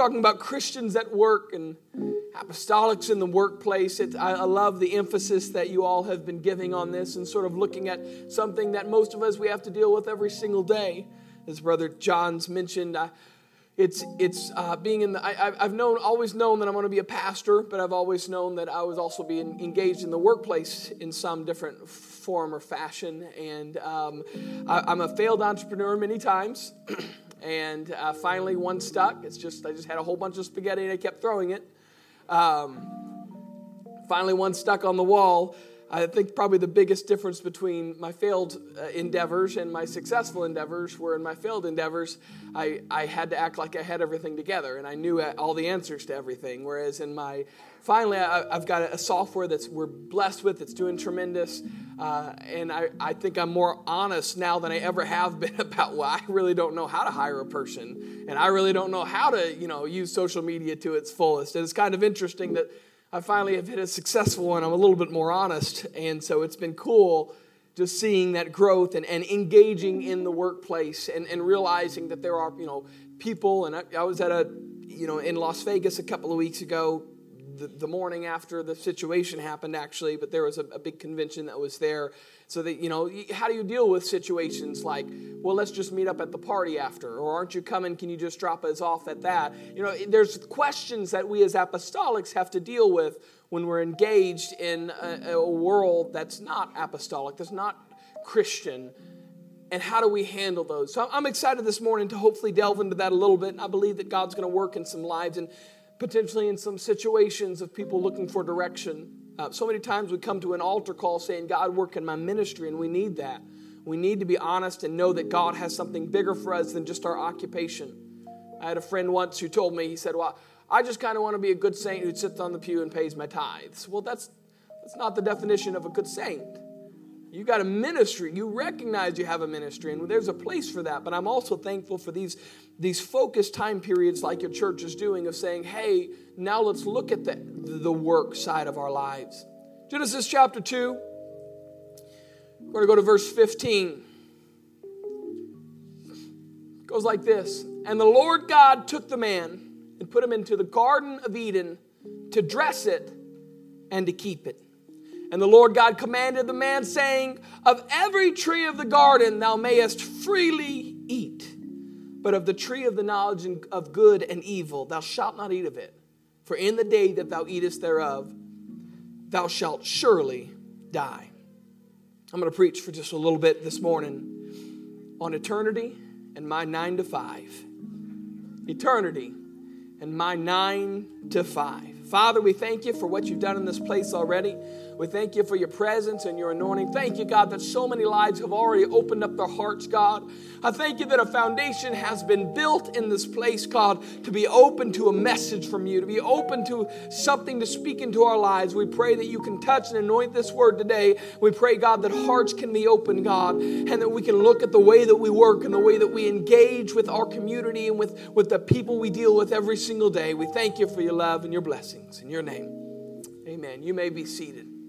talking about Christians at work and apostolics in the workplace. It, I, I, love the emphasis that you all have been giving on this and sort of looking at something that most of us we have to deal with every single day. As Brother John's mentioned, I, it's it's uh, being in the. I, have known always known that I'm going to be a pastor, but I've always known that I was also being engaged in the workplace in some different form or fashion. And um, I, am a failed entrepreneur many times. and uh, finally one stuck. It's just I just had a whole bunch of spaghetti and I kept throwing it. Um, finally, one stuck on the wall. I think probably the biggest difference between my failed uh, endeavors and my successful endeavors were in my failed endeavors, I, I had to act like I had everything together and I knew all the answers to everything. Whereas in my finally, I, have got a software that's we're blessed with. It's doing tremendous, uh, and I, I think I'm more honest now than I ever have been about. Well, I really don't know how to hire a person, and I really don't know how to you know use social media to its fullest. And it's kind of interesting that I finally have hit a successful one. I'm a little bit more honest, and so it's been cool just seeing that growth and, and engaging in the workplace and, and realizing that there are you know people and I, I was at a you know in las vegas a couple of weeks ago the, the morning after the situation happened, actually, but there was a, a big convention that was there. So that, you know, how do you deal with situations like, well, let's just meet up at the party after, or aren't you coming? Can you just drop us off at that? You know, there's questions that we as apostolics have to deal with when we're engaged in a, a world that's not apostolic, that's not Christian and how do we handle those? So I'm excited this morning to hopefully delve into that a little bit, and I believe that God's going to work in some lives. And potentially in some situations of people looking for direction. Uh, so many times we come to an altar call saying, God, work in my ministry, and we need that. We need to be honest and know that God has something bigger for us than just our occupation. I had a friend once who told me, he said, Well, I just kind of want to be a good saint who sits on the pew and pays my tithes. Well, that's, that's not the definition of a good saint. You got a ministry. You recognize you have a ministry, and there's a place for that. But I'm also thankful for these, these focused time periods like your church is doing of saying, hey, now let's look at the, the work side of our lives. Genesis chapter 2. We're going to go to verse 15. It goes like this And the Lord God took the man and put him into the Garden of Eden to dress it and to keep it. And the Lord God commanded the man, saying, Of every tree of the garden thou mayest freely eat, but of the tree of the knowledge of good and evil thou shalt not eat of it. For in the day that thou eatest thereof, thou shalt surely die. I'm going to preach for just a little bit this morning on eternity and my nine to five. Eternity and my nine to five. Father, we thank you for what you've done in this place already. We thank you for your presence and your anointing. Thank you, God, that so many lives have already opened up their hearts, God. I thank you that a foundation has been built in this place, God, to be open to a message from you, to be open to something to speak into our lives. We pray that you can touch and anoint this word today. We pray, God, that hearts can be open, God, and that we can look at the way that we work and the way that we engage with our community and with, with the people we deal with every single day. We thank you for your love and your blessings. In your name, amen. You may be seated.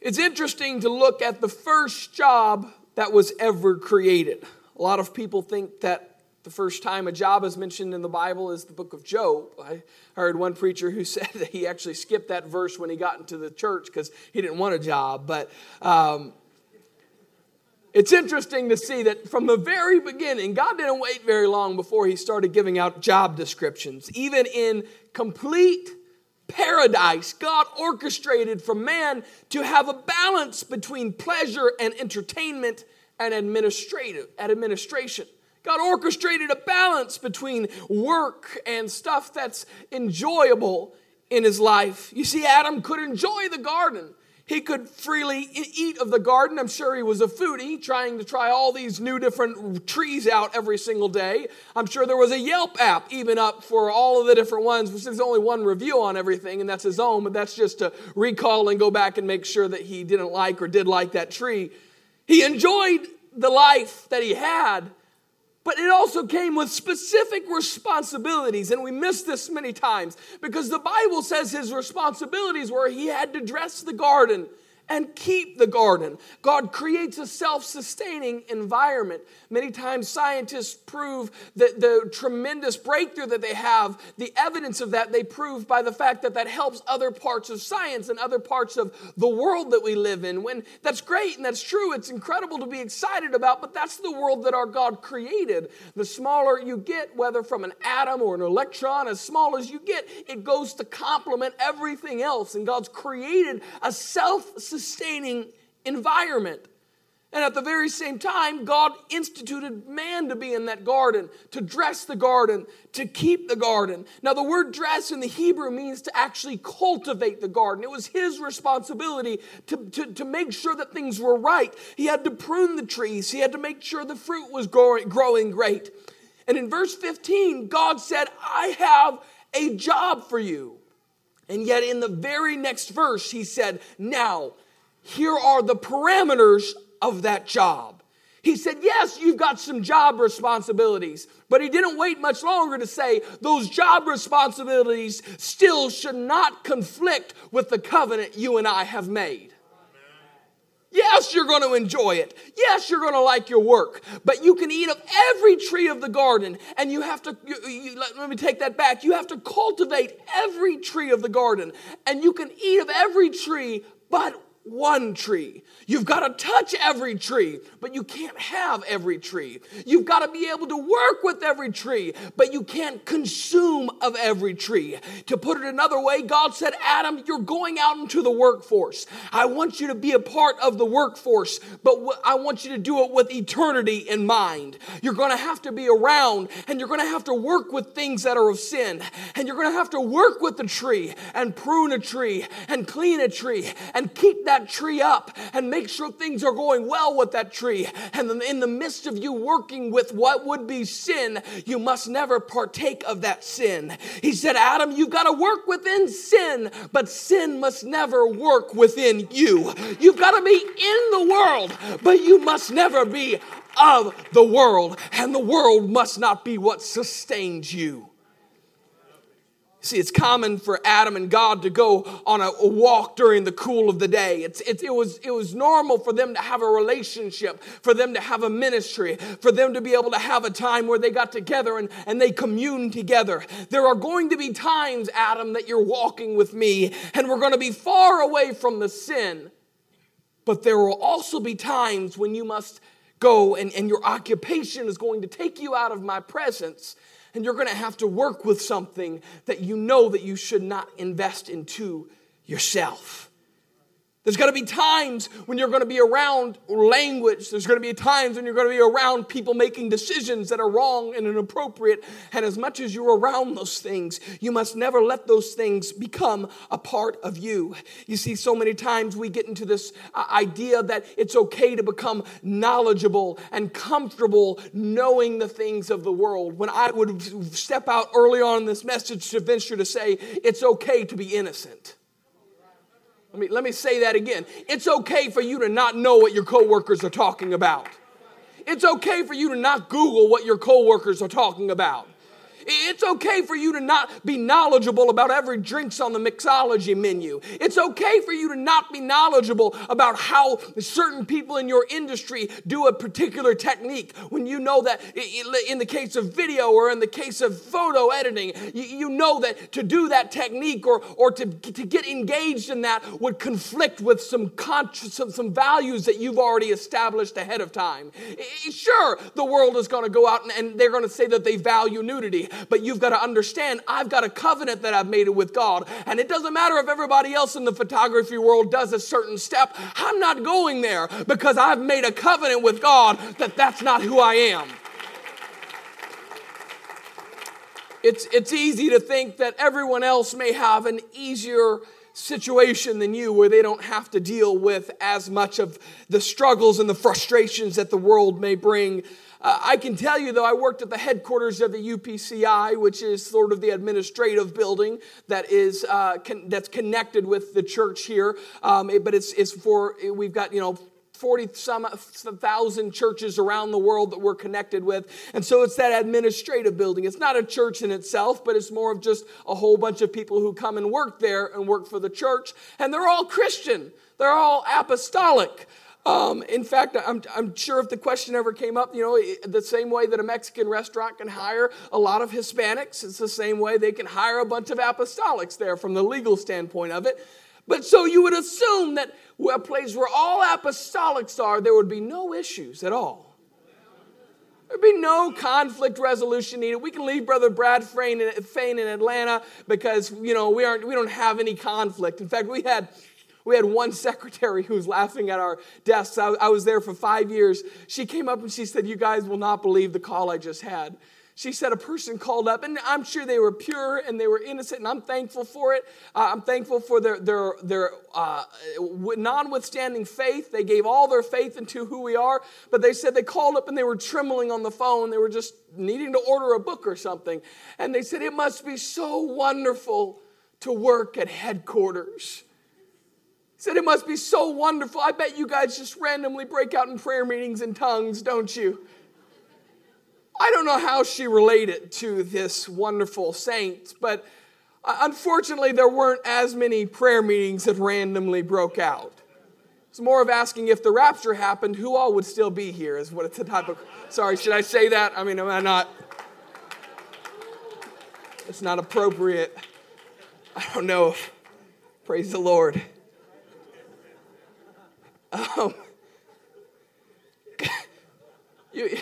It's interesting to look at the first job that was ever created. A lot of people think that the first time a job is mentioned in the Bible is the book of Job. I heard one preacher who said that he actually skipped that verse when he got into the church because he didn't want a job. But um, it's interesting to see that from the very beginning, God didn't wait very long before he started giving out job descriptions. Even in complete paradise, God orchestrated for man to have a balance between pleasure and entertainment and administrative administration. God orchestrated a balance between work and stuff that's enjoyable in his life. You see, Adam could enjoy the garden. He could freely eat of the garden. I'm sure he was a foodie, trying to try all these new different trees out every single day. I'm sure there was a Yelp app even up for all of the different ones, there's only one review on everything, and that's his own, but that's just to recall and go back and make sure that he didn't like or did like that tree. He enjoyed the life that he had, but it also came with specific responsibilities, and we miss this many times because the Bible says his responsibilities were he had to dress the garden and keep the garden. God creates a self sustaining environment. Many times, scientists prove that the tremendous breakthrough that they have, the evidence of that, they prove by the fact that that helps other parts of science and other parts of the world that we live in. When that's great and that's true, it's incredible to be excited about, but that's the world that our God created. The smaller you get, whether from an atom or an electron, as small as you get, it goes to complement everything else. And God's created a self sustaining environment. And at the very same time, God instituted man to be in that garden, to dress the garden, to keep the garden. Now, the word dress in the Hebrew means to actually cultivate the garden. It was his responsibility to, to, to make sure that things were right. He had to prune the trees, he had to make sure the fruit was growing, growing great. And in verse 15, God said, I have a job for you. And yet, in the very next verse, he said, Now, here are the parameters of that job. He said, Yes, you've got some job responsibilities, but he didn't wait much longer to say those job responsibilities still should not conflict with the covenant you and I have made. Yes, you're going to enjoy it. Yes, you're going to like your work. But you can eat of every tree of the garden, and you have to, you, you, let, let me take that back. You have to cultivate every tree of the garden, and you can eat of every tree but one tree. You've got to touch every tree, but you can't have every tree. You've got to be able to work with every tree, but you can't consume of every tree. To put it another way, God said, Adam, you're going out into the workforce. I want you to be a part of the workforce, but I want you to do it with eternity in mind. You're going to have to be around and you're going to have to work with things that are of sin. And you're going to have to work with the tree and prune a tree and clean a tree and keep that tree up and make make sure things are going well with that tree. And in the midst of you working with what would be sin, you must never partake of that sin. He said, Adam, you've got to work within sin, but sin must never work within you. You've got to be in the world, but you must never be of the world, and the world must not be what sustains you. See, it's common for Adam and God to go on a, walk during the cool of the day. It's, it, it, was, it was normal for them to have a relationship, for them to have a ministry, for them to be able to have a time where they got together and, and they communed together. There are going to be times, Adam, that you're walking with me, and we're going to be far away from the sin. But there will also be times when you must go and, and your occupation is going to take you out of my presence and you're going to have to work with something that you know that you should not invest into yourself. There's going to be times when you're going to be around language. There's going to be times when you're going to be around people making decisions that are wrong and inappropriate. And as much as you're around those things, you must never let those things become a part of you. You see, so many times we get into this uh, idea that it's okay to become knowledgeable and comfortable knowing the things of the world. When I would step out early on in this message to venture to say, it's okay to be innocent. Let me, let me say that again. It's okay for you to not know what your coworkers are talking about. It's okay for you to not Google what your coworkers are talking about. It's okay for you to not be knowledgeable about every drinks on the mixology menu. It's okay for you to not be knowledgeable about how certain people in your industry do a particular technique when you know that in the case of video or in the case of photo editing, you know that to do that technique or, or to, to get engaged in that would conflict with some, conscious, some, some values that you've already established ahead of time. Sure, the world is going to go out and, and they're going to say that they value nudity. But you've got to understand, I've got a covenant that I've made with God. And it doesn't matter if everybody else in the photography world does a certain step. I'm not going there because I've made a covenant with God that that's not who I am. It's, it's easy to think that everyone else may have an easier situation than you where they don't have to deal with as much of the struggles and the frustrations that the world may bring uh, I can tell you, though, I worked at the headquarters of the UPCI, which is sort of the administrative building that is uh, con- that's connected with the church here. Um, it, but it's, it's for we've got you know 40 some thousand churches around the world that we're connected with. And so it's that administrative building. It's not a church in itself, but it's more of just a whole bunch of people who come and work there and work for the church. And they're all Christian. they're all apostolic. Um, in fact, I'm, I'm sure if the question ever came up, you know, the same way that a Mexican restaurant can hire a lot of Hispanics, it's the same way they can hire a bunch of apostolics there from the legal standpoint of it. But so you would assume that a place where all apostolics are, there would be no issues at all. There'd be no conflict resolution needed. We can leave Brother Brad Fain in Atlanta because you know we aren't we don't have any conflict. In fact, we had we had one secretary who was laughing at our desks. I, I was there for five years. She came up and she said, "You guys will not believe the call I just had." she said a person called up, and I'm sure they were pure and they were innocent, and I'm thankful for it. Uh, I'm thankful for their, their, their uh, notwithstanding faith. They gave all their faith into who we are, but they said they called up and they were trembling on the phone. They were just needing to order a book or something. And they said, It must be so wonderful to work at headquarters. Said, It must be so wonderful. I bet you guys just randomly break out in prayer meetings in tongues, don't you? I don't know how she related to this wonderful saint, but uh, unfortunately, there weren't as many prayer meetings that randomly broke out. It's more of asking if the rapture happened, who all would still be here, is what it's a type of. Sorry, should I say that? I mean, am I not. It's not appropriate. I don't know. Praise the Lord. Um, you.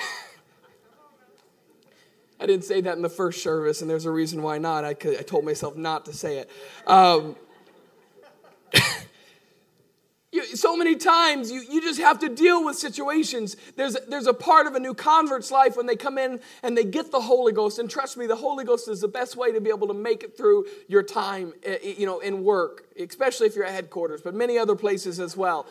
I didn't say that in the first service, and there's a reason why not. I, I told myself not to say it. Um, you, so many times you, you just have to deal with situations. There's, there's a part of a new convert's life when they come in and they get the Holy Ghost. And trust me, the Holy Ghost is the best way to be able to make it through your time eh, you know, in work, especially if you're at headquarters, but many other places as well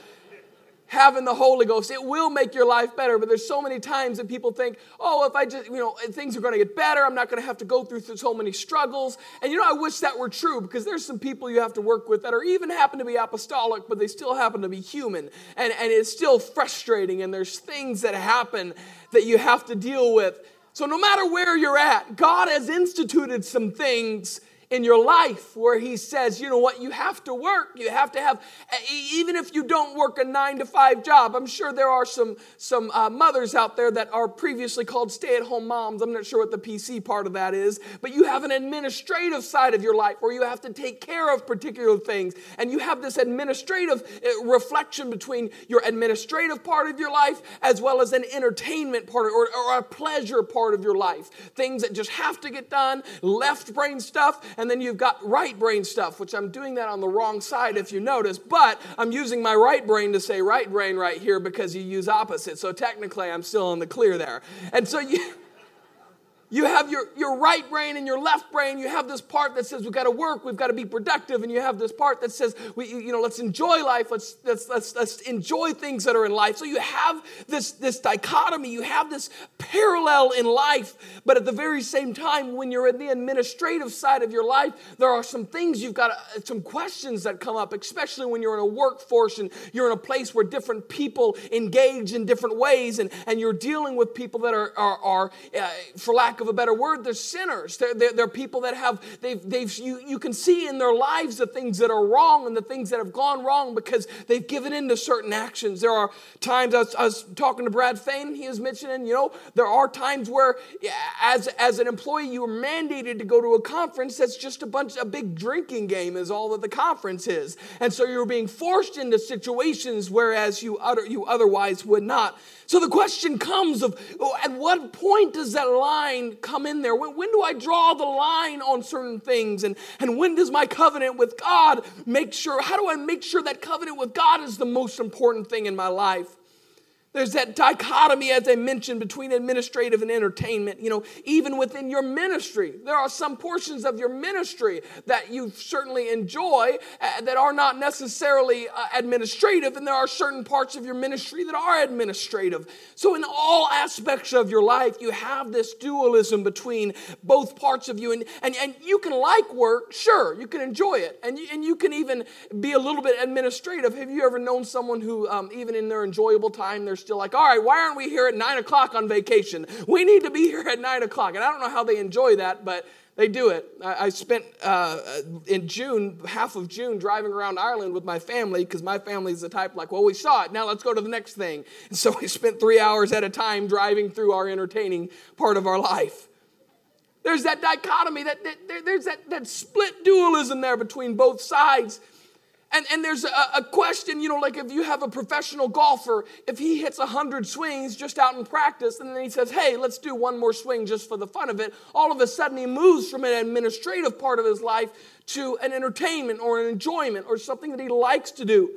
having the Holy Ghost. It will make your life better, but there's so many times that people think, oh, if I just, you know, things are going to get better, I'm not going to have to go through so many struggles. And you know, I wish that were true because there's some people you have to work with that are even happen to be apostolic, but they still happen to be human. And, and it's still frustrating, and there's things that happen that you have to deal with. So no matter where you're at, God has instituted some things in your life where he says, you know what, you have to work. You have to have, even if you don't work a nine to five job. I'm sure there are some, some uh, mothers out there that are previously called stay at home moms. I'm not sure what the PC part of that is, but you have an administrative side of your life where you have to take care of particular things. And you have this administrative uh, reflection between your administrative part of your life as well as an entertainment part or, or a pleasure part of your life. Things that just have to get done, left brain stuff and then you've got right brain stuff, which I'm doing that on the wrong side if you notice, but I'm using my right brain to say right brain right here because you use opposite. So technically, I'm still in the clear there. And so you. You have your, your right brain and your left brain. You have this part that says we've got to work, we've got to be productive, and you have this part that says we, you know, let's enjoy life, let's, let's, let's, let's enjoy things that are in life. So you have this, this dichotomy, you have this parallel in life, but at the very same time, when you're in the administrative side of your life, there are some things you've got, to, some questions that come up, especially when you're in a workforce and you're in a place where different people engage in different ways, and, and you're dealing with people that are, are, are uh, for lack lack of a better word, they're sinners. They're, they're, they're, people that have, they've, they've, you, you can see in their lives the things that are wrong and the things that have gone wrong because they've given in to certain actions. There are times, I was, I was talking to Brad Fain, he was mentioning, you know, there are times where as, as an employee, you are mandated to go to a conference that's just a bunch, a big drinking game is all that the conference is. And so you're being forced into situations whereas you, utter, you otherwise would not. So the question comes of oh, at what point does that line come in there? When, when, do I draw the line on certain things? And, and when does my covenant with God make sure, how do I make sure that covenant with God is the most important thing in my life? There's that dichotomy, as I mentioned, between administrative and entertainment. You know, even within your ministry, there are some portions of your ministry that you certainly enjoy uh, that are not necessarily uh, administrative, and there are certain parts of your ministry that are administrative. So, in all aspects of your life, you have this dualism between both parts of you, and, and, and you can like work, sure, you can enjoy it, and you, and you can even be a little bit administrative. Have you ever known someone who, um, even in their enjoyable time, they're still like, all right, why aren't we here at nine o'clock on vacation? We need to be here at nine o'clock. And I don't know how they enjoy that, but they do it. I, I spent uh, in June, half of June, driving around Ireland with my family because my family is the type like, well, we saw it. Now let's go to the next thing. And so we spent three hours at a time driving through our entertaining part of our life. There's that dichotomy, that, that there's that, that split dualism there between both sides. And, and there's a, a, question, you know, like if you have a professional golfer, if he hits 100 swings just out in practice, and then he says, hey, let's do one more swing just for the fun of it, all of a sudden he moves from an administrative part of his life to an entertainment or an enjoyment or something that he likes to do.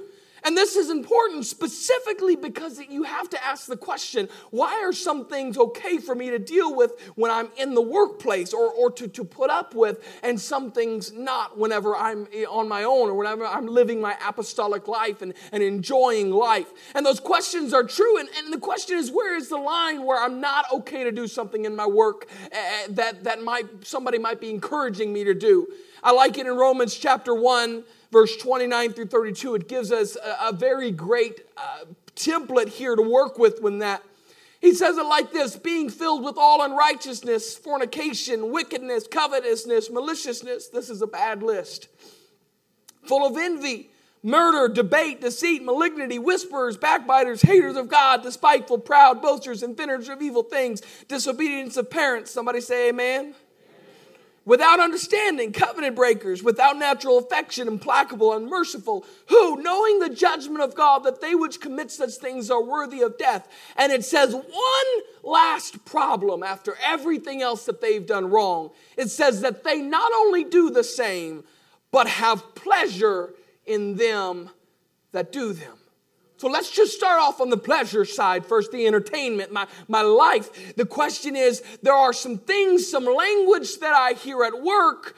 And this is important specifically because you have to ask the question why are some things okay for me to deal with when I'm in the workplace or, or to, to put up with, and some things not whenever I'm on my own or whenever I'm living my apostolic life and, and enjoying life? And those questions are true. And, and the question is where is the line where I'm not okay to do something in my work uh, that, that might, somebody might be encouraging me to do? I like it in Romans chapter 1 verse 29 through 32, it gives us a, a very great uh, template here to work with when that. He says it like this being filled with all unrighteousness, fornication, wickedness, covetousness, maliciousness. This is a bad list. Full of envy, murder, debate, deceit, malignity, whisperers, backbiters, haters of God, despiteful, proud, boasters, inventors of evil things, disobedience of parents. Somebody say amen without understanding, covenant breakers, without natural affection, implacable, unmerciful, who, knowing the judgment of God, that they which commit such things are worthy of death. And it says one last problem after everything else that they've done wrong. It says that they not only do the same, but have pleasure in them that do them. So let's just start off on the pleasure side first, the entertainment, my, my life. The question is there are some things, some language that I hear at work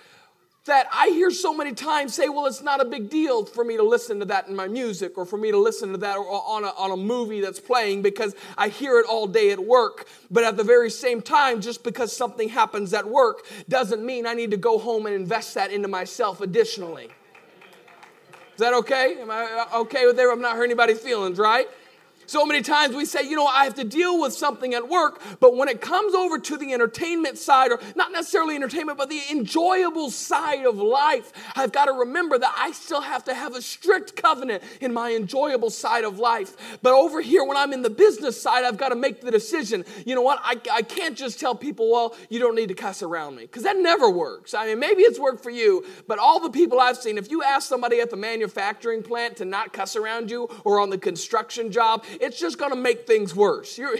that I hear so many times say, well, it's not a big deal for me to listen to that in my music or for me to listen to that on a, on a movie that's playing because I hear it all day at work. But at the very same time, just because something happens at work doesn't mean I need to go home and invest that into myself additionally. Is that okay? Am I uh, okay with there? I'm not hurting anybody's feelings, right? So many times we say, you know, I have to deal with something at work, but when it comes over to the entertainment side, or not necessarily entertainment, but the enjoyable side of life, I've got to remember that I still have to have a strict covenant in my enjoyable side of life. But over here, when I'm in the business side, I've got to make the decision, you know what, I, I can't just tell people, well, you don't need to cuss around me, because that never works. I mean, maybe it's worked for you, but all the people I've seen, if you ask somebody at the manufacturing plant to not cuss around you or on the construction job, it's just going to make things worse. You're,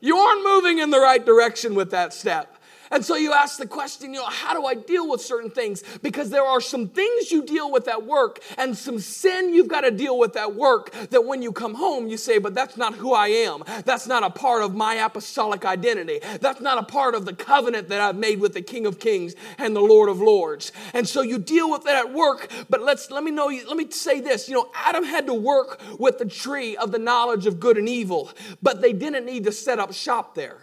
you aren't moving in the right direction with that step. And so you ask the question, you know, how do I deal with certain things? Because there are some things you deal with at work and some sin you've got to deal with at work that when you come home, you say, but that's not who I am. That's not a part of my apostolic identity. That's not a part of the covenant that I've made with the King of Kings and the Lord of Lords. And so you deal with that at work, but let's, let me know, let me say this, you know, Adam had to work with the tree of the knowledge of good and evil, but they didn't need to set up shop there.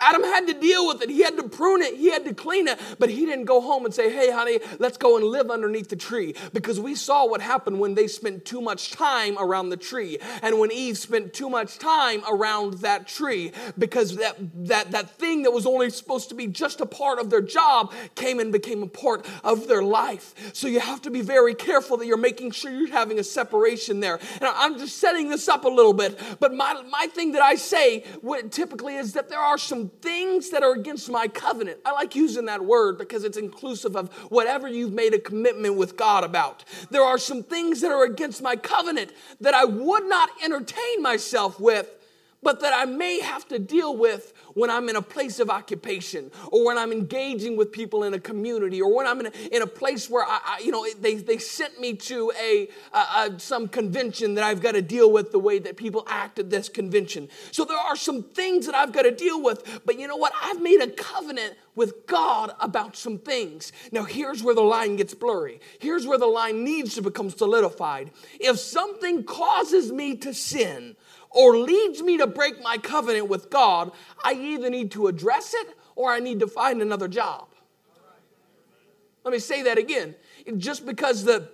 Adam had to deal with it. He had to prune it. He had to clean it. But he didn't go home and say, hey, honey, let's go and live underneath the tree. Because we saw what happened when they spent too much time around the tree. And when Eve spent too much time around that tree. Because that, that, that thing that was only supposed to be just a part of their job came and became a part of their life. So you have to be very careful that you're making sure you're having a separation there. And I'm just setting this up a little bit. But my, my thing that I say typically is that there are some things that are against my covenant. I like using that word because it's inclusive of whatever you've made a commitment with God about. There are some things that are against my covenant that I would not entertain myself with but that I may have to deal with when I'm in a place of occupation or when I'm engaging with people in a community or when I'm in a, in a place where I, I, you know, they, they sent me to a, some convention that I've got to deal with the way that people act at this convention. So there are some things that I've got to deal with, but you know what? I've made a covenant with God about some things. Now, here's where the line gets blurry. Here's where the line needs to become solidified. If something causes me to sin, or leads me to break my covenant with God, I either need to address it or I need to find another job. Let me say that again. Just because the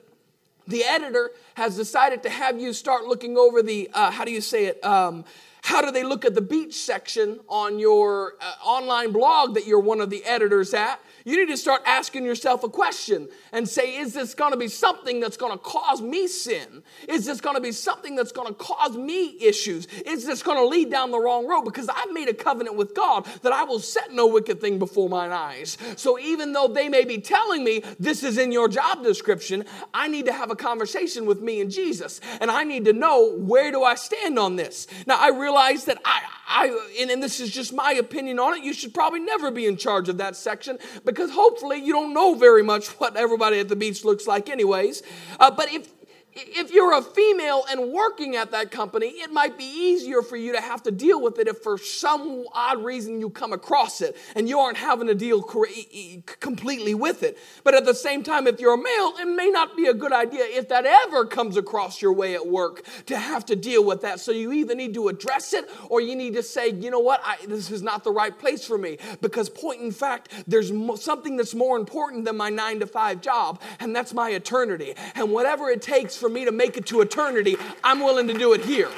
the editor has decided to have you start looking over the, uh, how do you say it? Um, how do they look at the beach section on your uh, online blog that you're one of the editors at? You need to start asking yourself a question and say, is this going to be something that's going to cause me sin? Is this going to be something that's going to cause me issues? Is this going to lead down the wrong road? Because I've made a covenant with God that I will set no wicked thing before mine eyes. So even though they may be telling me this is in your job description, I need to have a conversation with me and Jesus. And I need to know where do I stand on this? Now, I realize that I, I and, and this is just my opinion on it, you should probably never be in charge of that section because hopefully you don't know very much what everybody at the beach looks like, anyways. Uh, but if if you're a female and working at that company, it might be easier for you to have to deal with it if for some odd reason you come across it and you aren't having to deal completely with it. But at the same time, if you're a male, it may not be a good idea if that ever comes across your way at work to have to deal with that. So you either need to address it or you need to say, you know what, I, this is not the right place for me. Because, point in fact, there's something that's more important than my nine to five job, and that's my eternity. And whatever it takes for me to make it to eternity, I'm willing to do it here.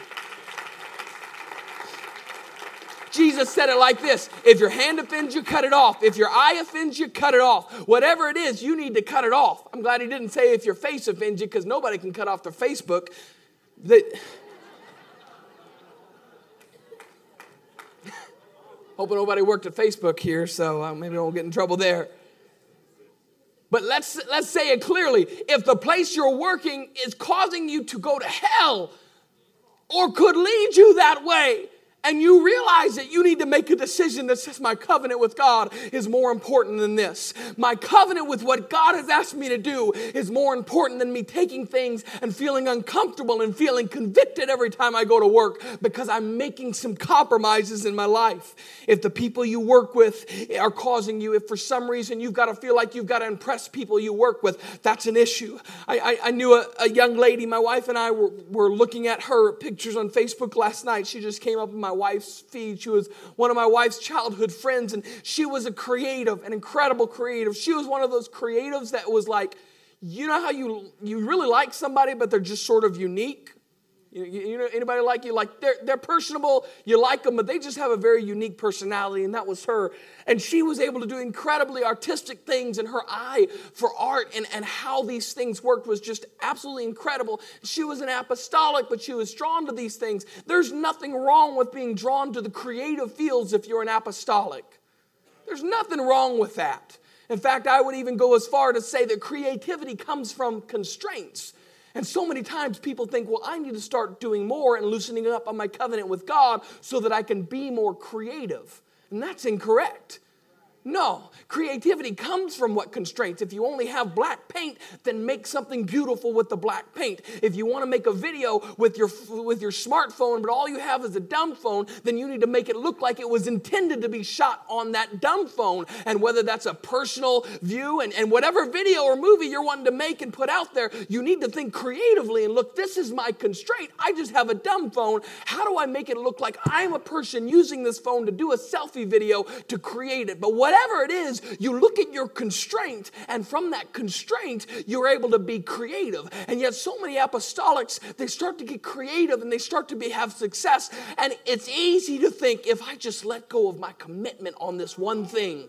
Jesus said it like this If your hand offends you, cut it off. If your eye offends you, cut it off. Whatever it is, you need to cut it off. I'm glad he didn't say if your face offends you, because nobody can cut off their Facebook. That. Hoping nobody worked at Facebook here, so uh, maybe I won't get in trouble there. But let's, let's say it clearly. If the place you're working is causing you to go to hell or could lead you that way, and you realize that you need to make a decision that says, My covenant with God is more important than this. My covenant with what God has asked me to do is more important than me taking things and feeling uncomfortable and feeling convicted every time I go to work because I'm making some compromises in my life. If the people you work with are causing you, if for some reason you've got to feel like you've got to impress people you work with, that's an issue. I, I, I knew a, a, young lady, my wife and I were, were looking at her pictures on Facebook last night. She just came up in my wife's feed. She was one of my wife's childhood friends, and she was a creative, an incredible creative. She was one of those creatives that was like, you know how you you really like somebody, but they're just sort of unique. You, you, know, anybody like you? Like they're, they're personable, you like them, but they just have a very unique personality, and that was her. And she was able to do incredibly artistic things, and her eye for art and, and how these things worked was just absolutely incredible. She was an apostolic, but she was drawn to these things. There's nothing wrong with being drawn to the creative fields if you're an apostolic. There's nothing wrong with that. In fact, I would even go as far to say that creativity comes from constraints. And so many times people think, well, I need to start doing more and loosening up on my covenant with God so that I can be more creative. And that's incorrect. No, creativity comes from what constraints. If you only have black paint, then make something beautiful with the black paint. If you want to make a video with your with your smartphone, but all you have is a dumb phone, then you need to make it look like it was intended to be shot on that dumb phone. And whether that's a personal view and, and whatever video or movie you're wanting to make and put out there, you need to think creatively and look, this is my constraint. I just have a dumb phone. How do I make it look like I'm a person using this phone to do a selfie video to create it? But whatever whatever it is, you look at your constraint, and from that constraint, you're able to be creative. And yet, so many apostolics, they start to get creative and they start to be, have success. And it's easy to think if I just let go of my commitment on this one thing,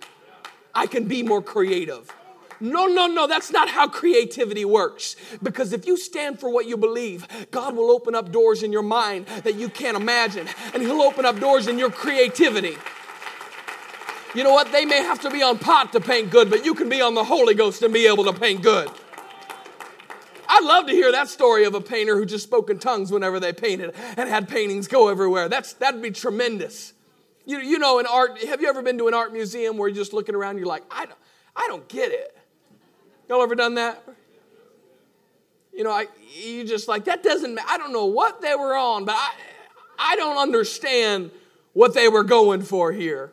I can be more creative. No, no, no, that's not how creativity works. Because if you stand for what you believe, God will open up doors in your mind that you can't imagine, and He'll open up doors in your creativity. You know what? They may have to be on pot to paint good, but you can be on the Holy Ghost and be able to paint good. I'd love to hear that story of a painter who just spoke in tongues whenever they painted and had paintings go everywhere. That's, that'd be tremendous. You, you know, in art, have you ever been to an art museum where you're just looking around, and you're like, I don't, I don't get it. Y'all ever done that? You know, I, you just like, that doesn't, I don't know what they were on, but I, I don't understand what they were going for here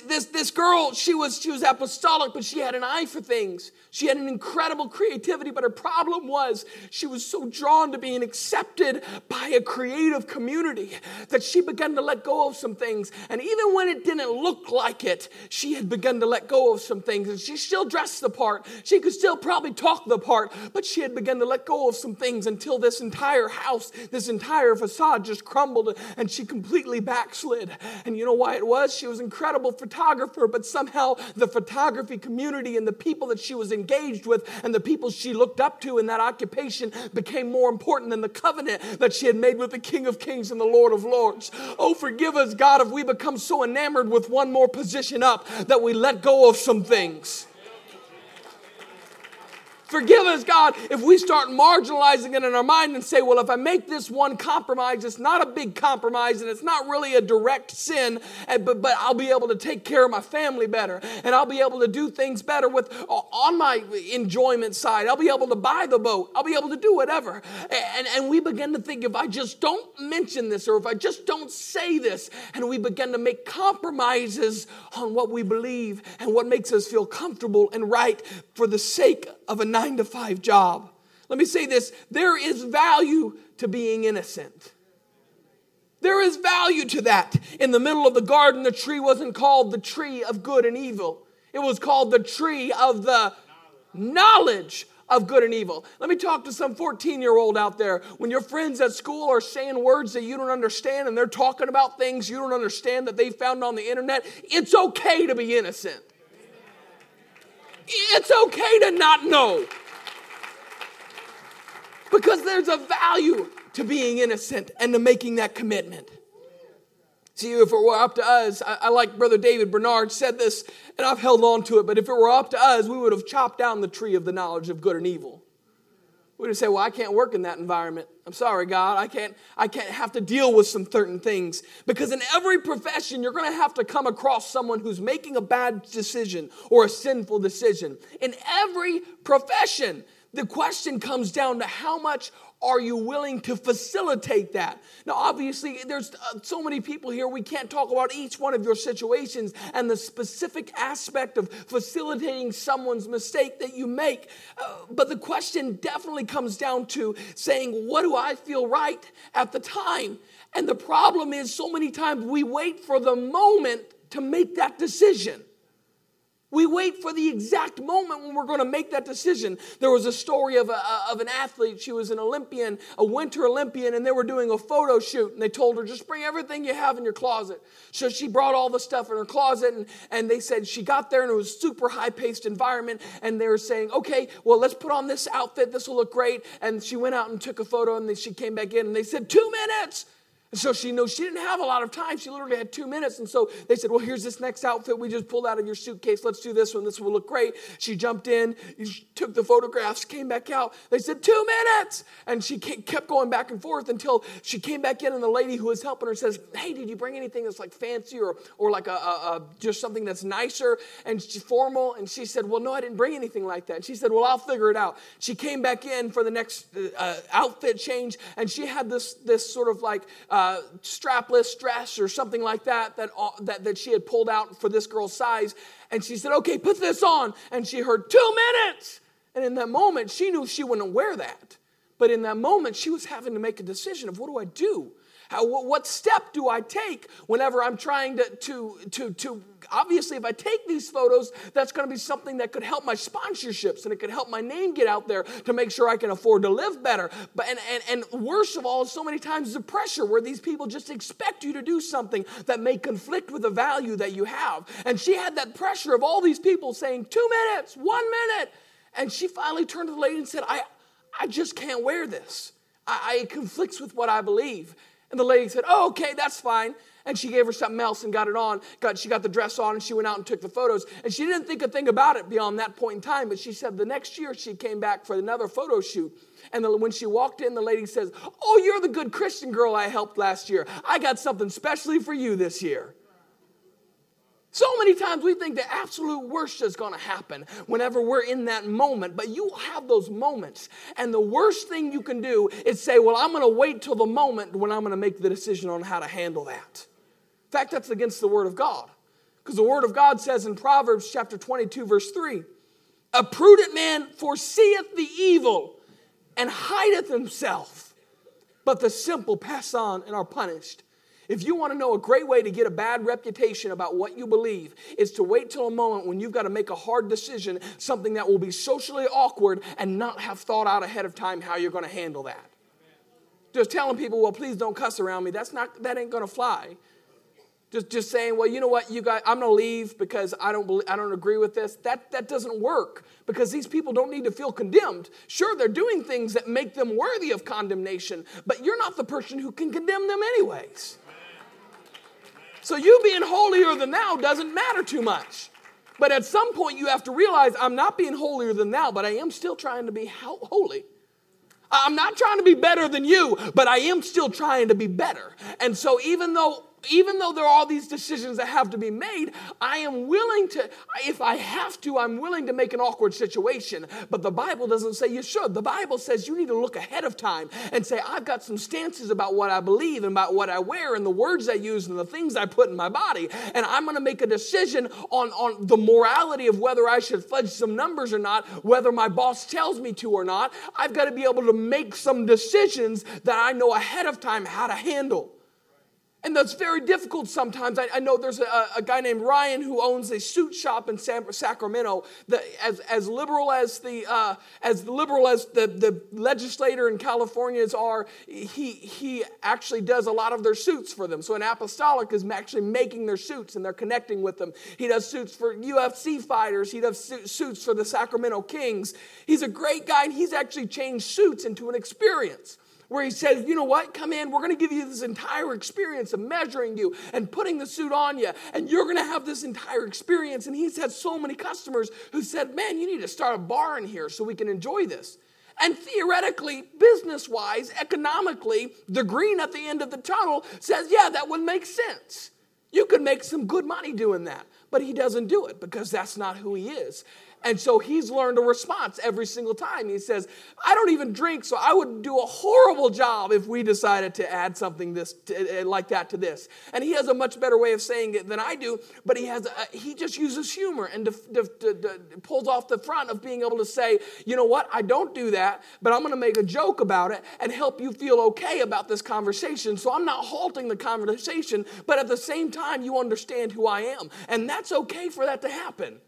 this, this girl, she was, she was apostolic, but she had an eye for things. She had an incredible creativity, but her problem was she was so drawn to being accepted by a creative community that she began to let go of some things. And even when it didn't look like it, she had begun to let go of some things. And she still dressed the part. She could still probably talk the part, but she had begun to let go of some things until this entire house, this entire facade just crumbled and she completely backslid. And you know why it was? She was incredible photographer, but somehow the photography community and the people that she was engaged with and the people she looked up to in that occupation became more important than the covenant that she had made with the King of Kings and the Lord of Lords. Oh, forgive us, God, if we become so enamored with one more position up that we let go of some things. Forgive us, God, if we start marginalizing it in our mind and say, well, if I make this one compromise, it's not a big compromise and it's not really a direct sin, but, but I'll be able to take care of my family better and I'll be able to do things better with on my enjoyment side. I'll be able to buy the boat. I'll be able to do whatever. And, and we begin to think if I just don't mention this or if I just don't say this, and we begin to make compromises on what we believe and what makes us feel comfortable and right for the sake of a nine to five job. Let me say this there is value to being innocent. There is value to that. In the middle of the garden, the tree wasn't called the tree of good and evil, it was called the tree of the knowledge of good and evil. Let me talk to some 14 year old out there. When your friends at school are saying words that you don't understand and they're talking about things you don't understand that they found on the internet, it's okay to be innocent. It's okay to not know. Because there's a value to being innocent and to making that commitment. See, if it were up to us, I, I, like Brother David Bernard said this, and I've held on to it, but if it were up to us, we would have chopped down the tree of the knowledge of good and evil. We would say, well, I can't work in that environment. I'm sorry, God. I can't, I can't have to deal with some certain things. Because in every profession, you're going to have to come across someone who's making a bad decision or a sinful decision. In every profession, the question comes down to how much are you willing to facilitate that? Now, obviously, there's uh, so many people here, we can't talk about each one of your situations and the specific aspect of facilitating someone's mistake that you make. Uh, but the question definitely comes down to saying, What do I feel right at the time? And the problem is, so many times we wait for the moment to make that decision. We wait for the exact moment when we're going to make that decision. There was a story of, a, of an athlete. She was an Olympian, a winter Olympian, and they were doing a photo shoot. And they told her, just bring everything you have in your closet. So she brought all the stuff in her closet. And, and they said she got there and it was super high paced environment. And they were saying, okay, well, let's put on this outfit. This will look great. And she went out and took a photo. And then she came back in and they said, two minutes. And so she knows she didn't have a lot of time. She literally had two minutes. And so they said, Well, here's this next outfit we just pulled out of your suitcase. Let's do this one. This will look great. She jumped in, she took the photographs, came back out. They said, Two minutes. And she kept going back and forth until she came back in. And the lady who was helping her says, Hey, did you bring anything that's like fancy or, or like a, a, a just something that's nicer and formal? And she said, Well, no, I didn't bring anything like that. And she said, Well, I'll figure it out. She came back in for the next uh, outfit change. And she had this, this sort of like, uh, uh, strapless dress or something like that that, uh, that that she had pulled out for this girl's size. And she said, Okay, put this on. And she heard, Two minutes. And in that moment, she knew she wouldn't wear that. But in that moment, she was having to make a decision of what do I do? How, what step do I take whenever I'm trying to, to, to, to, obviously, if I take these photos, that's going to be something that could help my sponsorships and it could help my name get out there to make sure I can afford to live better. But, and, and, and worst of all, so many times the pressure where these people just expect you to do something that may conflict with the value that you have. And she had that pressure of all these people saying, two minutes, one minute. And she finally turned to the lady and said, I, I just can't wear this. I, I, it conflicts with what I believe. And the lady said, Oh, okay, that's fine. And she gave her something else and got it on. Got, she got the dress on and she went out and took the photos. And she didn't think a thing about it beyond that point in time. But she said the next year she came back for another photo shoot. And the, when she walked in, the lady says, Oh, you're the good Christian girl I helped last year. I got something specially for you this year. So many times we think the absolute worst is going to happen whenever we're in that moment, but you have those moments. And the worst thing you can do is say, Well, I'm going to wait till the moment when I'm going to make the decision on how to handle that. In fact, that's against the Word of God. Because the Word of God says in Proverbs chapter 22, verse 3 A prudent man foreseeth the evil and hideth himself, but the simple pass on and are punished. If you want to know a great way to get a bad reputation about what you believe, is to wait till a moment when you've got to make a hard decision, something that will be socially awkward, and not have thought out ahead of time how you're going to handle that. Just telling people, well, please don't cuss around me, that's not, that ain't going to fly. Just, just saying, well, you know what, you guys, I'm going to leave because I don't, believe, I don't agree with this. That, that doesn't work because these people don't need to feel condemned. Sure, they're doing things that make them worthy of condemnation, but you're not the person who can condemn them, anyways. So you being holier than thou doesn't matter too much. But at some point, you have to realize I'm not being holier than thou, but I am still trying to be holy. I'm not trying to be better than you, but I am still trying to be better. And so, even though even though there are all these decisions that have to be made, I am willing to, if I have to, I'm willing to make an awkward situation. But the Bible doesn't say you should. The Bible says you need to look ahead of time and say, I've got some stances about what I believe and about what I wear and the words I use and the things I put in my body. And I'm going to make a decision on, on the morality of whether I should fudge some numbers or not, whether my boss tells me to or not. I've got to be able to make some decisions that I know ahead of time how to handle. And that's very difficult sometimes. I, I know there's a, a, guy named Ryan who owns a suit shop in San, Sacramento. As, as liberal as the uh, as liberal as the, the legislator in California's are, he he actually does a lot of their suits for them. So an apostolic is actually making their suits and they're connecting with them. He does suits for UFC fighters. He does suits for the Sacramento Kings. He's a great guy, and he's actually changed suits into an experience where he says, you know what, come in, we're going to give you this entire experience of measuring you and putting the suit on you, and you're going to have this entire experience. And he's had so many customers who said, man, you need to start a bar in here so we can enjoy this. And theoretically, business wise, economically, the green at the end of the tunnel says, yeah, that would make sense. You could make some good money doing that. But he doesn't do it because that's not who he is. And so he's learned a response every single time. He says, I don't even drink, so I would do a horrible job if we decided to add something this to, uh, like that to this. And he has a much better way of saying it than I do, but he has a, he just uses humor and def, def, def, pulls off the front of being able to say, you know what, I don't do that, but I'm going to make a joke about it and help you feel okay about this conversation. So I'm not halting the conversation, but at the same time, you understand who I am. And that's okay for that to happen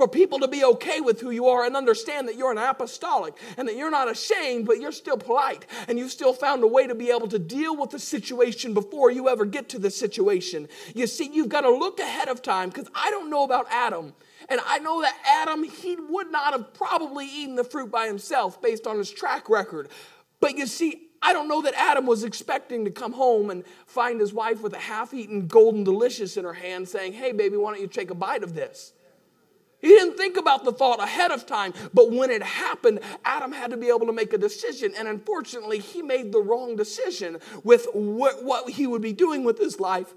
for people to be okay with who you are and understand that you're an apostolic and that you're not ashamed, but you're still polite and you've still found a way to be able to deal with the situation before you ever get to the situation. You see, you've got to look ahead of time because I don't know about Adam. And I know that Adam, he would not have probably eaten the fruit by himself based on his track record. But you see, I don't know that Adam was expecting to come home and find his wife with a half eaten golden delicious in her hand saying, Hey, baby, why don't you take a bite of this? He didn't think about the thought ahead of time, but when it happened, Adam had to be able to make a decision. And unfortunately, he made the wrong decision with what, he would be doing with his life.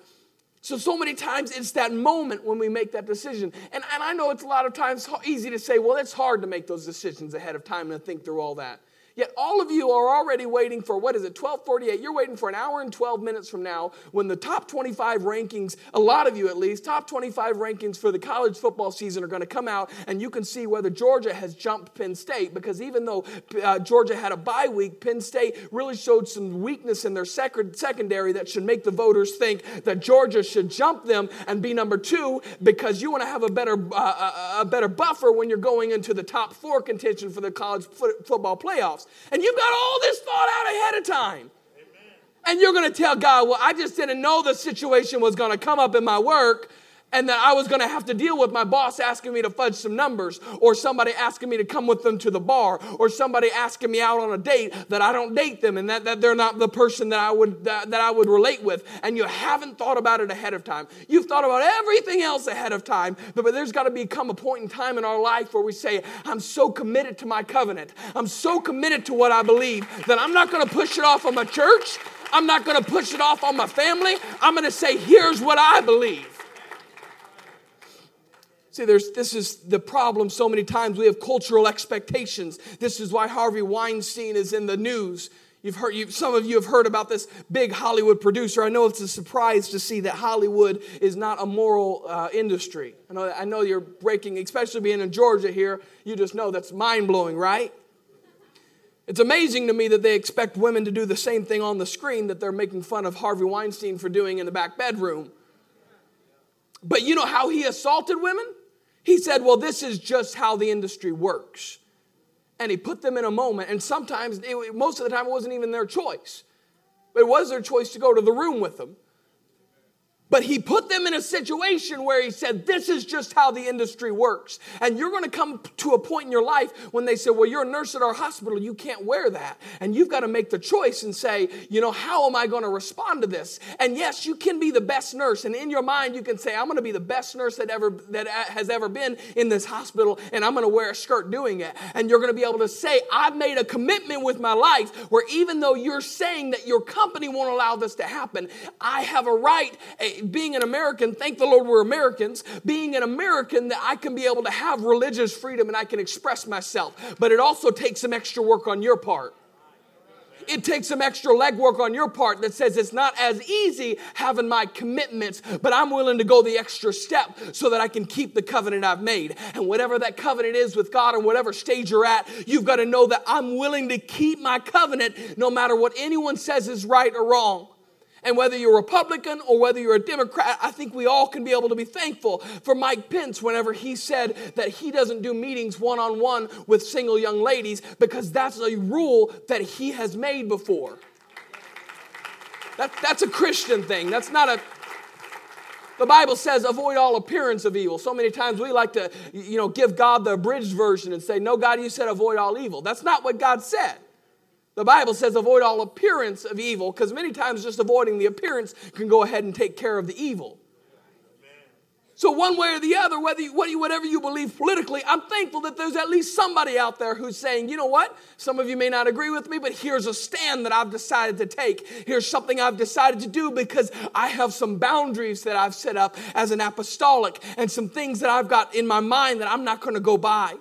So, so many times it's that moment when we make that decision. And, and I know it's a lot of times easy to say, well, it's hard to make those decisions ahead of time and think through all that. Yet all of you are already waiting for what is it, 1248? You're waiting for an hour and 12 minutes from now when the top 25 rankings, a lot of you at least, top 25 rankings for the college football season are going to come out and you can see whether Georgia has jumped Penn State because even though uh, Georgia had a bye week, Penn State really showed some weakness in their sec- secondary that should make the voters think that Georgia should jump them and be number two because you want to have a better, uh, a better buffer when you're going into the top four contention for the college football playoffs. And you've got all this thought out ahead of time. And you're going to tell God, well, I just didn't know the situation was going to come up in my work and that I was going to have to deal with my boss asking me to fudge some numbers, or somebody asking me to come with them to the bar, or somebody asking me out on a date that I don't date them and that, that they're not the person that I would that, that I would relate with. And you haven't thought about it ahead of time. You've thought about everything else ahead of time, but, but there's got to become a point in time in our life where we say, I'm so committed to my covenant. I'm so committed to what I believe that I'm not going to push it off on my church. I'm not going to push it off on my family. I'm going to say, here's what I believe. See, there's, this is the problem so many times. We have cultural expectations. This is why Harvey Weinstein is in the news. You've heard, you, some of you have heard about this big Hollywood producer. I know it's a surprise to see that Hollywood is not a moral uh, industry. I know, I know you're breaking, especially being in Georgia here, you just know that's mind blowing, right? It's amazing to me that they expect women to do the same thing on the screen that they're making fun of Harvey Weinstein for doing in the back bedroom. But you know how he assaulted women? He said, Well, this is just how the industry works and he put them in a moment. And sometimes, it, most of the time, it wasn't even their choice. It was their choice to go to the room with them. But he put them in a situation where he said, This is just how the industry works. And you're going to come to a point in your life when they say, Well, you're a nurse at our hospital, you can't wear that. And you've got to make the choice and say, You know, how am I going to respond to this? And yes, you can be the best nurse. And in your mind, you can say, I'm going to be the best nurse that, ever, that has ever been in this hospital, and I'm going to wear a skirt doing it. And you're going to be able to say, I've made a commitment with my life where even though you're saying that your company won't allow this to happen, I have a right eh, being an American, thank the Lord we're Americans, being an American that I can be able to have religious freedom and I can express myself. But it also takes some extra work on your part. It takes some extra legwork on your part that says it's not as easy having my commitments, but I'm willing to go the extra step so that I can keep the covenant I've made. And whatever that covenant is with God and whatever stage you're at, you've got to know that I'm willing to keep my covenant no matter what anyone says is right or wrong. And whether you're a Republican or whether you're a Democrat, I think we all can be able to be thankful for Mike Pence whenever he said that he doesn't do meetings one on one with single young ladies because that's a rule that he has made before. That, that's a Christian thing. That's not a the Bible says avoid all appearance of evil. So many times we like to, you know, give God the abridged version and say, No, God, you said avoid all evil. That's not what God said. The Bible says avoid all appearance of evil because many times just avoiding the appearance can go ahead and take care of the evil. So, one way or the other, whether you, whatever you believe politically, I'm thankful that there's at least somebody out there who's saying, you know what? Some of you may not agree with me, but here's a stand that I've decided to take. Here's something I've decided to do because I have some boundaries that I've set up as an apostolic and some things that I've got in my mind that I'm not going to go by.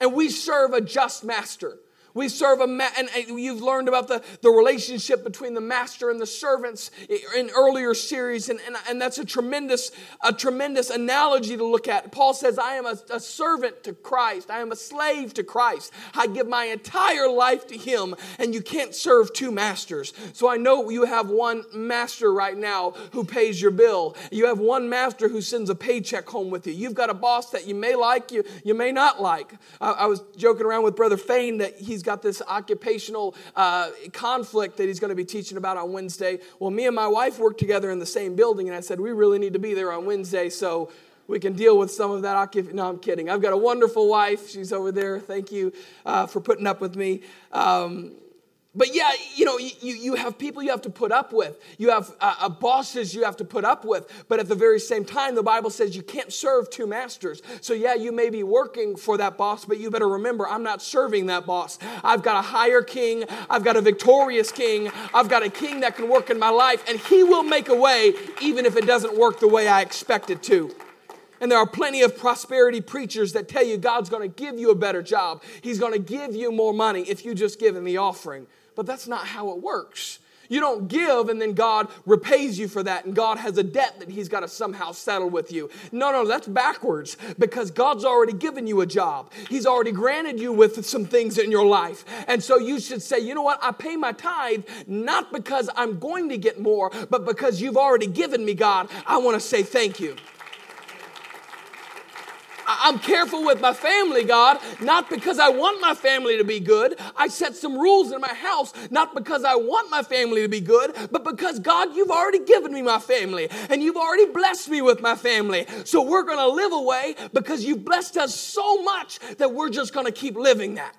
And we serve a just master. We serve a ma- and you've learned about the, the relationship between the master and the servants in earlier series, and, and, and that's a tremendous, a tremendous analogy to look at. Paul says, I am a, a servant to Christ, I am a slave to Christ. I give my entire life to him, and you can't serve two masters. So I know you have one master right now who pays your bill. You have one master who sends a paycheck home with you. You've got a boss that you may like, you, you may not like. I, I was joking around with Brother Fain that he's got this occupational uh, conflict that he's going to be teaching about on Wednesday. Well, me and my wife work together in the same building, and I said, we really need to be there on Wednesday so we can deal with some of that. No, I'm kidding. I've got a wonderful wife. She's over there. Thank you uh, for putting up with me. Um, but yeah, you know, you, you have people you have to put up with. You have uh, uh, bosses you have to put up with. But at the very same time, the Bible says you can't serve two masters. So yeah, you may be working for that boss, but you better remember, I'm not serving that boss. I've got a higher king. I've got a victorious king. I've got a king that can work in my life, and he will make a way even if it doesn't work the way I expect it to. And there are plenty of prosperity preachers that tell you God's going to give you a better job. He's going to give you more money if you just give him the offering. But that's not how it works. You don't give and then God repays you for that, and God has a debt that He's got to somehow settle with you. No, no, that's backwards because God's already given you a job. He's already granted you with some things in your life. And so you should say, you know what? I pay my tithe not because I'm going to get more, but because you've already given me, God. I want to say thank you. I'm careful with my family, God, not because I want my family to be good. I set some rules in my house, not because I want my family to be good, but because, God, you've already given me my family and you've already blessed me with my family. So we're going to live away because you've blessed us so much that we're just going to keep living that.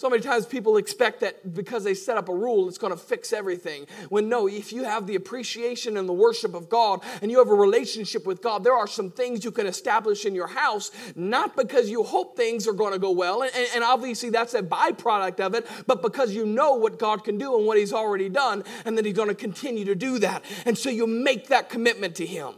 So many times people expect that because they set up a rule, it's going to fix everything. When no, if you have the appreciation and the worship of God and you have a relationship with God, there are some things you can establish in your house, not because you hope things are going to go well, and, and obviously that's a byproduct of it, but because you know what God can do and what He's already done, and that He's going to continue to do that. And so you make that commitment to Him.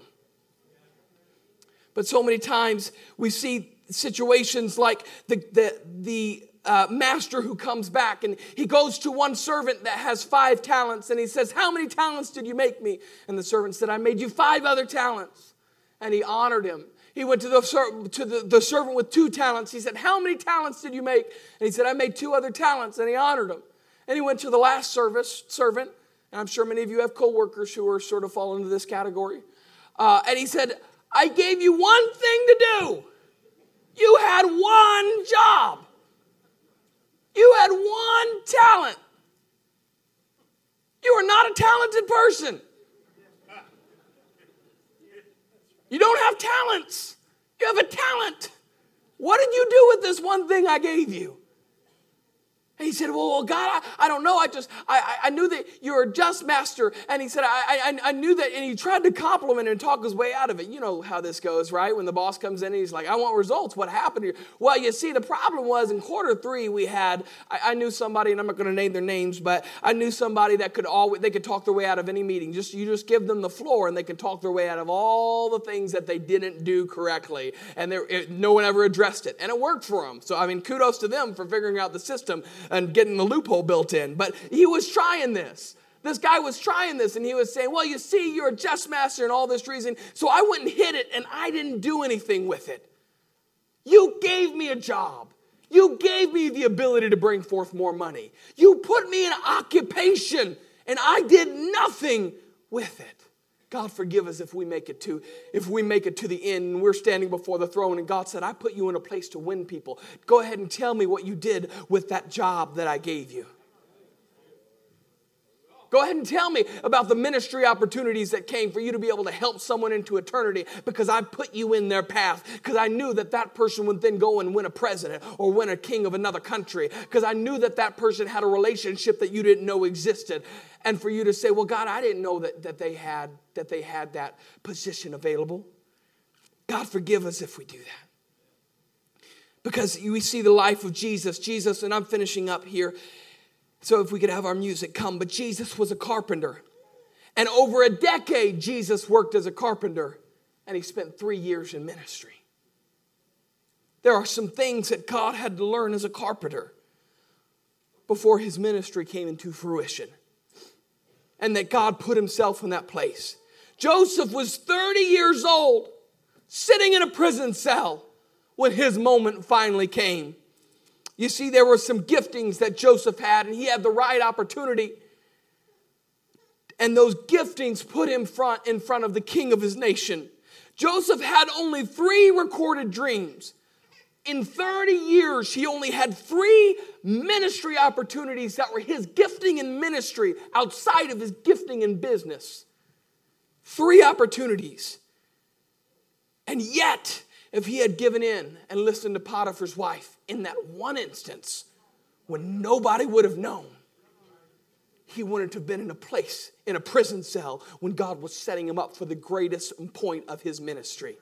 But so many times we see situations like the, the, the uh, master who comes back and he goes to one servant that has five talents and he says, How many talents did you make me? And the servant said, I made you five other talents. And he honored him. He went to the, to the, the servant with two talents. He said, How many talents did you make? And he said, I made two other talents. And he honored him. And he went to the last service, servant. And I'm sure many of you have coworkers who are sort of fall into this category. Uh, and he said, I gave you one thing to do. You had one job. You had one talent. You are not a talented person. You don't have talents. You have a talent. What did you do with this one thing I gave you? And he said, Well, God, I, I, don't know. I just, I, I knew that you're a just master. And he said, I, I, I knew that. And he tried to compliment and talk his way out of it. You know how this goes, right? When the boss comes in and he's like, I want results. What happened here? Well, you see, the problem was in quarter three, we had, I, I knew somebody, and I'm not going to name their names, but I knew somebody that could always, they could talk their way out of any meeting. Just, you just give them the floor and they can talk their way out of all the things that they didn't do correctly. And it, no one ever addressed it. And it worked for them. So, I mean, kudos to them for figuring out the system and getting the loophole built in. But he was trying this. This guy was trying this and he was saying, Well, you see, you're a just master and all this reason. So I went and hid it and I didn't do anything with it. You gave me a job. You gave me the ability to bring forth more money. You put me in occupation and I did nothing with it. God forgive us if we make it to if we make it to the end and we're standing before the throne and God said, "I put you in a place to win people. Go ahead and tell me what you did with that job that I gave you." Go ahead and tell me about the ministry opportunities that came for you to be able to help someone into eternity because I put you in their path because I knew that that person would then go and win a president or win a king of another country because I knew that that person had a relationship that you didn't know existed and for you to say, well, God, I didn't know that, that, they, had, that they had that position available. God, forgive us if we do that. Because we see the life of Jesus. Jesus, and I'm finishing up here. So if we could have our music come, but Jesus was a carpenter. And over a decade, Jesus worked as a carpenter, and he spent three years in ministry. There are some things that God had to learn as a carpenter before his ministry came into fruition and that God put himself in that place. Joseph was 30 years old, sitting in a prison cell when his moment finally came. You see, there were some giftings that Joseph had, and he had the right opportunity. And those giftings put him front in front of the king of his nation. Joseph had only three recorded dreams in 30 years, he only had three ministry opportunities that were his gifting in ministry outside of his gifting in business. Three opportunities. And yet, if he had given in and listened to Potiphar's wife in that one instance when nobody would have known, he wouldn't have been in a place, in a prison cell, when God was setting him up for the greatest point of his ministry.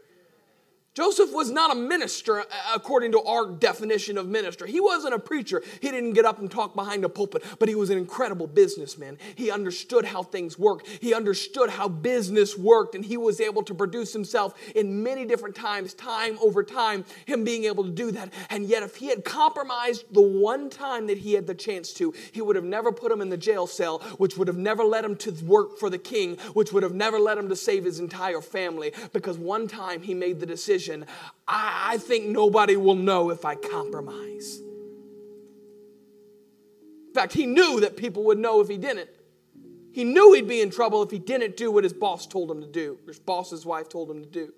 Joseph was not a minister uh, according to our definition of minister. He wasn't a preacher. He didn't get up and talk behind a pulpit, but he was an incredible businessman. He understood how things worked. He understood how business worked, and he was able to produce himself in many different times, time over time, him being able to do that. And yet, if he had compromised the one time that he had the chance to, he would have never put him in the jail cell, which would have never led him to work for the king, which would have never led him to save his entire family, because one time he made the decision decision, I, I think nobody will know if I compromise. In fact, he knew that people would know if he didn't. He knew he'd be in trouble if he didn't do what his boss told him to do, or his boss's wife told him to do.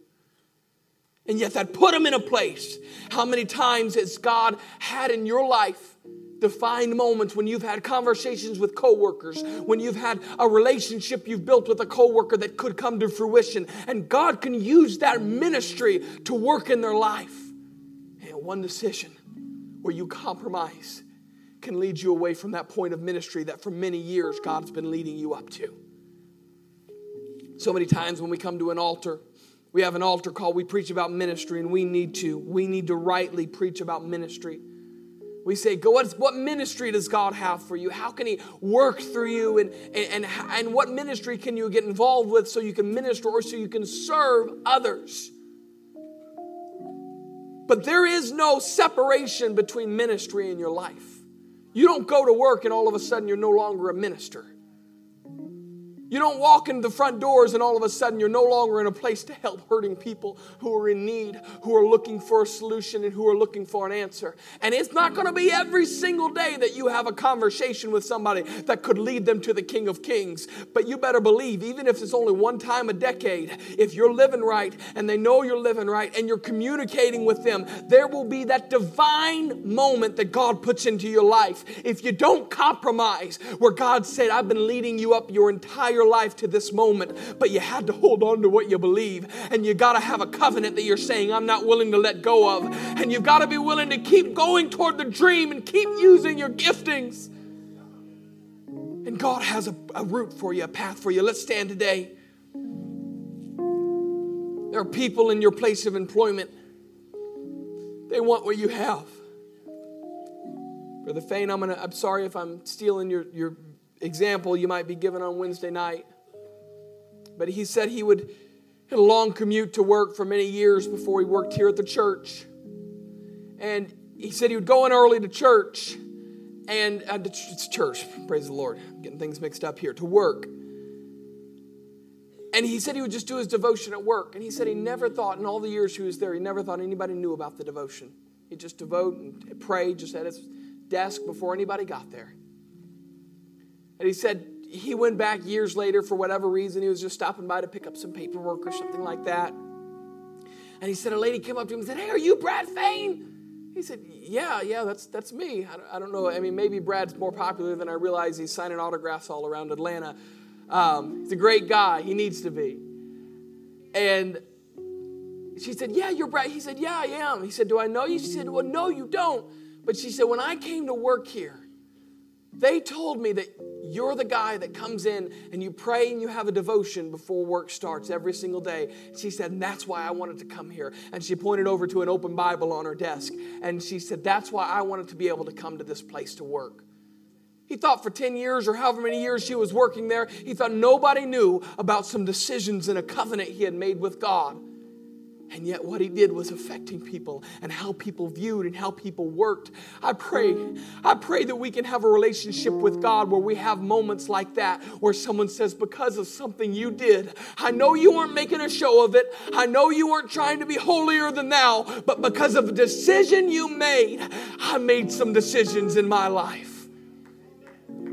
And yet that put him in a place. How many times has God had in your life defined moments when you've had conversations with coworkers, when you've had a relationship you've built with a coworker that could come to fruition, and God can use that ministry to work in their life. And one decision where you compromise can lead you away from that point of ministry that for many years God's been leading you up to. So many times when we come to an altar, we have an altar call, we preach about ministry, and we need to. We need to rightly preach about ministry. We say, what, what ministry does God have for you? How can He work through you? And, and, and, and what ministry can you get involved with so you can minister or so you can serve others? But there is no separation between ministry and your life. You don't go to work and all of a sudden you're no longer a minister. You don't walk in the front doors and all of a sudden you're no longer in a place to help hurting people who are in need, who are looking for a solution, and who are looking for an answer. And it's not going to be every single day that you have a conversation with somebody that could lead them to the King of Kings. But you better believe, even if it's only one time a decade, if you're living right and they know you're living right and you're communicating with them, there will be that divine moment that God puts into your life. If you don't compromise, where God said, I've been leading you up your entire your life to this moment, but you had to hold on to what you believe. And you got to have a covenant that you're saying, I'm not willing to let go of. And you've got to be willing to keep going toward the dream and keep using your giftings. And God has a, a route for you, a path for you. Let's stand today. There are people in your place of employment. They want what you have. Brother Fain, I'm gonna I'm sorry if I'm stealing your, your example you might be given on Wednesday night. But he said he would had a long commute to work for many years before he worked here at the church. And he said he would go in early to church and uh, it's church, praise the Lord. I'm getting things mixed up here, to work. And he said he would just do his devotion at work. And he said he never thought, in all the years he was there, he never thought anybody knew about the devotion. He'd just devote and pray just at his desk before anybody got there. And he said he went back years later for whatever reason. He was just stopping by to pick up some paperwork or something like that. And he said a lady came up to him and said, Hey, are you Brad Fain? He said, Yeah, yeah, that's, that's me. I don't, I don't know. I mean, maybe Brad's more popular than I realize. He's signing autographs all around Atlanta. Um, he's a great guy. He needs to be. And she said, Yeah, you're Brad. He said, Yeah, I am. He said, Do I know you? She said, Well, no, you don't. But she said, When I came to work here, they told me that you're the guy that comes in and you pray and you have a devotion before work starts every single day. She said, that's why I wanted to come here. And she pointed over to an open Bible on her desk. And she said, that's why I wanted to be able to come to this place to work. He thought for 10 years or however many years she was working there, he thought nobody knew about some decisions and a covenant he had made with God. And yet, what he did was affecting people and how people viewed and how people worked. I pray, I pray that we can have a relationship with God where we have moments like that where someone says, Because of something you did, I know you weren't making a show of it. I know you weren't trying to be holier than thou, but because of a decision you made, I made some decisions in my life.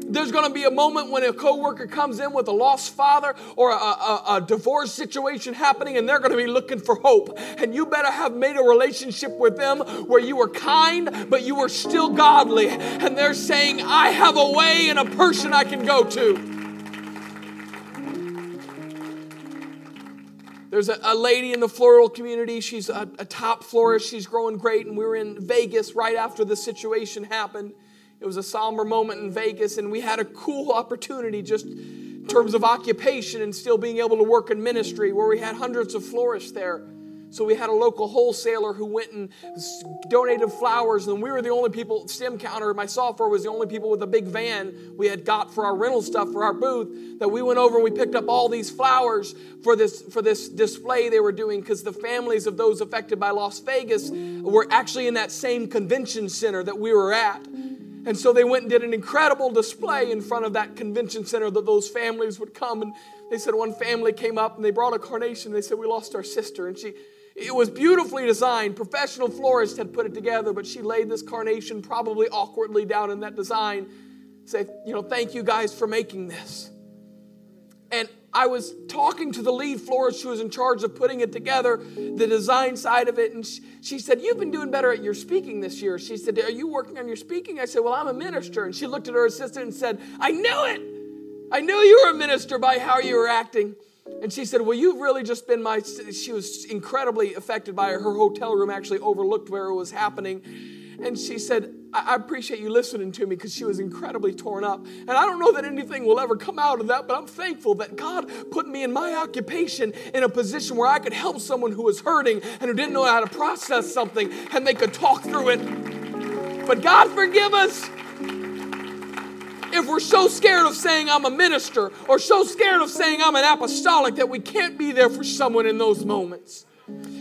There's going to be a moment when a coworker comes in with a lost father or a, a, a divorce situation happening, and they're going to be looking for hope. And you better have made a relationship with them where you were kind, but you were still godly. And they're saying, I have a way and a person I can go to. There's a, a, lady in the floral community. She's a, a, top florist. She's growing great. And we were in Vegas right after the situation happened. It was a somber moment in Vegas, and we had a cool opportunity just in terms of occupation and still being able to work in ministry where we had hundreds of florists there. So we had a local wholesaler who went and donated flowers, and we were the only people, StemCounter, my software was the only people with a big van we had got for our rental stuff for our booth. That we went over and we picked up all these flowers for this for this display they were doing because the families of those affected by Las Vegas were actually in that same convention center that we were at. And so they went and did an incredible display in front of that convention center that those families would come. And they said one family came up and they brought a carnation. They said, We lost our sister. And she, it was beautifully designed. Professional florists had put it together, but she laid this carnation probably awkwardly down in that design. Say, you know, thank you guys for making this. I was talking to the lead florist who was in charge of putting it together, the design side of it, and she, said, You've been doing better at your speaking this year. She said, Are you working on your speaking? I said, Well, I'm a minister. And she looked at her assistant and said, I knew it. I knew you were a minister by how you were acting. And she said, Well, you've really just been my. She was incredibly affected by her hotel room, actually overlooked where it was happening. And she said, I appreciate you listening to me because she was incredibly torn up. And I don't know that anything will ever come out of that, but I'm thankful that God put me in my occupation in a position where I could help someone who was hurting and who didn't know how to process something and they could talk through it. But God forgive us if we're so scared of saying I'm a minister or so scared of saying I'm an apostolic that we can't be there for someone in those moments.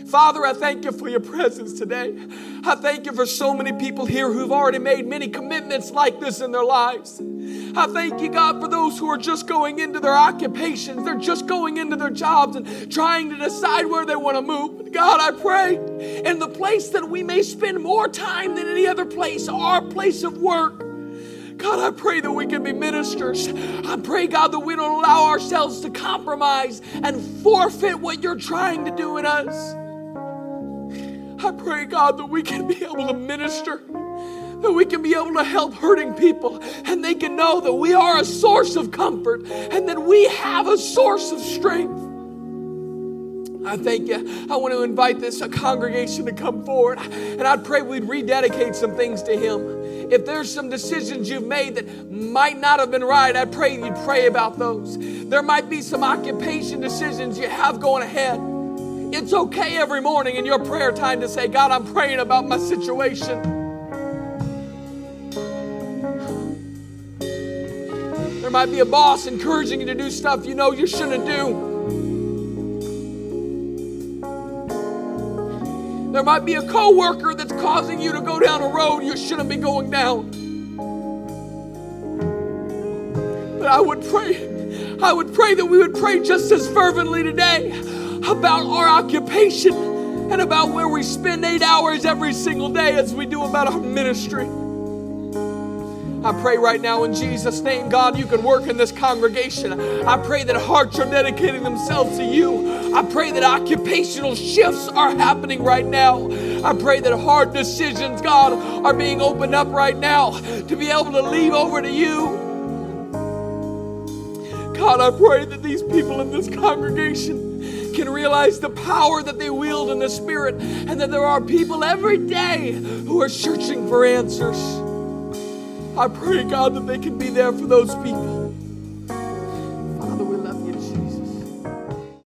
Father, I thank you for your presence today. I thank you for so many people here who've already made many commitments like this in their lives. I thank you, God, for those who are just going into their occupations. They're just going into their jobs and trying to decide where they want to move. God, I pray in the place that we may spend more time than any other place, our place of work. God, I pray that we can be ministers. I pray, God, that we don't allow ourselves to compromise and forfeit what you're trying to do in us. I pray, God, that we can be able to minister that we can be able to help hurting people and they can know that we are a source of comfort and that we have a source of strength. I thank you. I want to invite this congregation to come forward and I'd pray we'd rededicate some things to Him. If there's some decisions you've made that might not have been right, I pray you'd pray about those. There might be some occupation decisions you have going ahead. It's okay every morning in your prayer time to say, God, I'm praying about my situation. There might be a boss encouraging you to do stuff you know you shouldn't do. There might be a coworker that's causing you to go down a road you shouldn't be going down. But I would pray, I would pray that we would pray just as fervently today about our occupation and about where we spend eight hours every single day as we do about our ministry. I pray right now in Jesus' name, God, you can work in this congregation. I pray that hearts are dedicating themselves to you. I pray that occupational shifts are happening right now. I pray that hard decisions, God, are being opened up right now to be able to leave over to you. God, I pray that these people in this congregation can realize the power that they wield in the Spirit and that there are people every day who are searching for answers. I pray, God, that they can be there for those people.